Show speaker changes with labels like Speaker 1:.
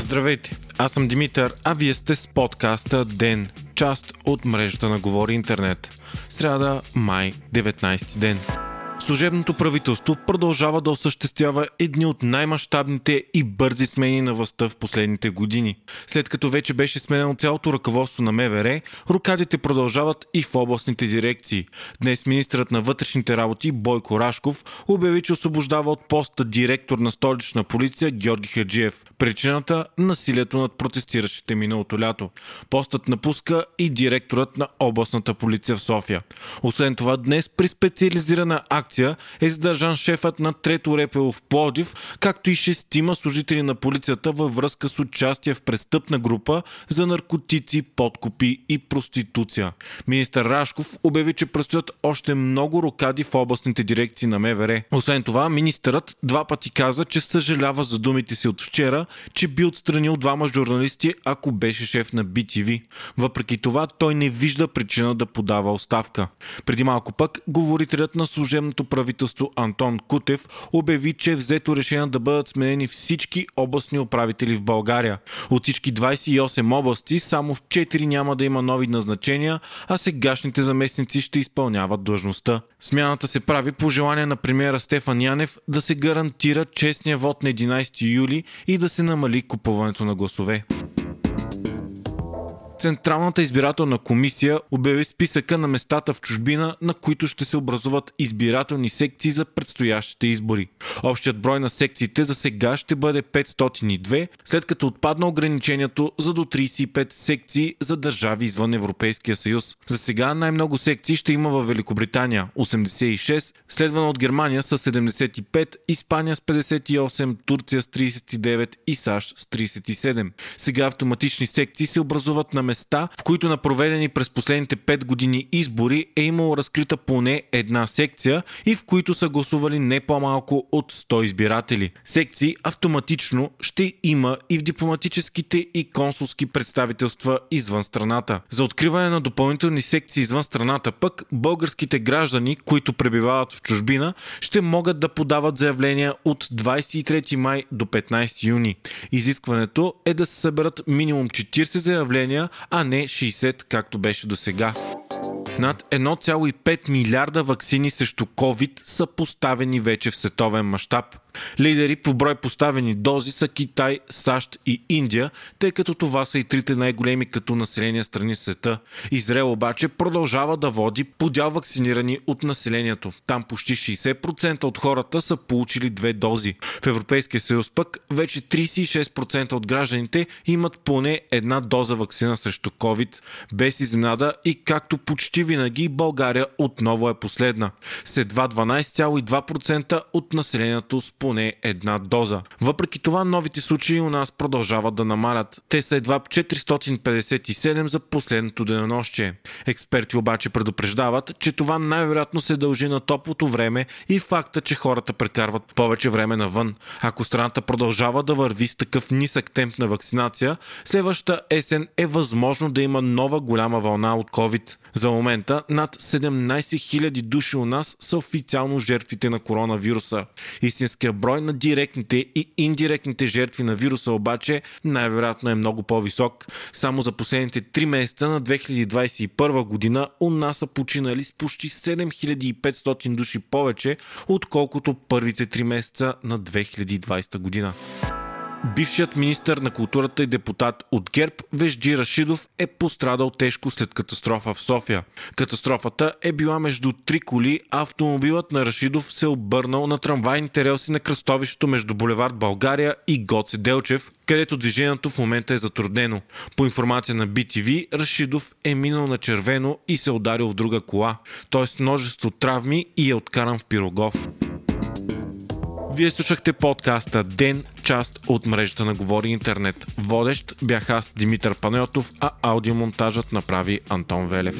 Speaker 1: Здравейте, аз съм Димитър, а вие сте с подкаста ДЕН, част от мрежата на Говори Интернет. Сряда, май, 19 ден. Служебното правителство продължава да осъществява едни от най-мащабните и бързи смени на властта в последните години. След като вече беше сменено цялото ръководство на МВР, рукадите продължават и в областните дирекции. Днес министрът на вътрешните работи Бойко Рашков обяви, че освобождава от поста директор на столична полиция Георги Хаджиев. Причината – насилието над протестиращите миналото лято. Постът напуска и директорът на областната полиция в София. Освен това, днес при специализирана акция е задържан шефът на Трето Репело в Плодив, както и шестима служители на полицията във връзка с участие в престъпна група за наркотици, подкупи и проституция. Министър Рашков обяви, че предстоят още много рокади в областните дирекции на МВР. Освен това, министърът два пъти каза, че съжалява за думите си от вчера че би отстранил двама журналисти, ако беше шеф на BTV. Въпреки това, той не вижда причина да подава оставка. Преди малко пък, говорителят на служебното правителство Антон Кутев обяви, че е взето решение да бъдат сменени всички областни управители в България. От всички 28 области, само в 4 няма да има нови назначения, а сегашните заместници ще изпълняват длъжността. Смяната се прави по желание на премиера Стефан Янев да се гарантира честния вод на 11 юли и да се намали купуването на гласове. Централната избирателна комисия обяви списъка на местата в чужбина, на които ще се образуват избирателни секции за предстоящите избори. Общият брой на секциите за сега ще бъде 502, след като отпадна ограничението за до 35 секции за държави извън Европейския съюз. За сега най-много секции ще има в Великобритания 86, следвана от Германия с 75, Испания с 58, Турция с 39 и САЩ с 37. Сега автоматични секции се образуват на места, в които на проведени през последните 5 години избори е имало разкрита поне една секция и в които са гласували не по-малко от 100 избиратели. Секции автоматично ще има и в дипломатическите и консулски представителства извън страната. За откриване на допълнителни секции извън страната пък българските граждани, които пребивават в чужбина, ще могат да подават заявления от 23 май до 15 юни. Изискването е да се съберат минимум 40 заявления, а не 60, както беше до сега. Над 1,5 милиарда вакцини срещу COVID са поставени вече в световен мащаб. Лидери по брой поставени дози са Китай, САЩ и Индия, тъй като това са и трите най-големи като население страни света. Израел обаче продължава да води подял вакцинирани от населението. Там почти 60% от хората са получили две дози. В Европейския съюз пък вече 36% от гражданите имат поне една доза вакцина срещу COVID. Без изненада и както почти винаги България отново е последна. С едва 12,2% от населението с поне една доза. Въпреки това, новите случаи у нас продължават да намалят. Те са едва 457 за последното денонощие. Експерти обаче предупреждават, че това най-вероятно се дължи на топлото време и факта, че хората прекарват повече време навън. Ако страната продължава да върви с такъв нисък темп на вакцинация, следващата есен е възможно да има нова голяма вълна от COVID. За момента над 17 000 души у нас са официално жертвите на коронавируса. Истинският брой на директните и индиректните жертви на вируса обаче най-вероятно е много по-висок. Само за последните 3 месеца на 2021 година у нас са починали с почти 7500 души повече, отколкото първите 3 месеца на 2020 година. Бившият министър на културата и депутат от ГЕРБ Вежджи Рашидов е пострадал тежко след катастрофа в София. Катастрофата е била между три коли, а автомобилът на Рашидов се е обърнал на трамвайните релси на кръстовището между булевард България и Гоце Делчев, където движението в момента е затруднено. По информация на BTV, Рашидов е минал на червено и се ударил в друга кола, т.е. множество травми и е откаран в Пирогов. Вие слушахте подкаста Ден, част от мрежата на Говори Интернет. Водещ бях аз Димитър Панайотов, а аудиомонтажът направи Антон Велев.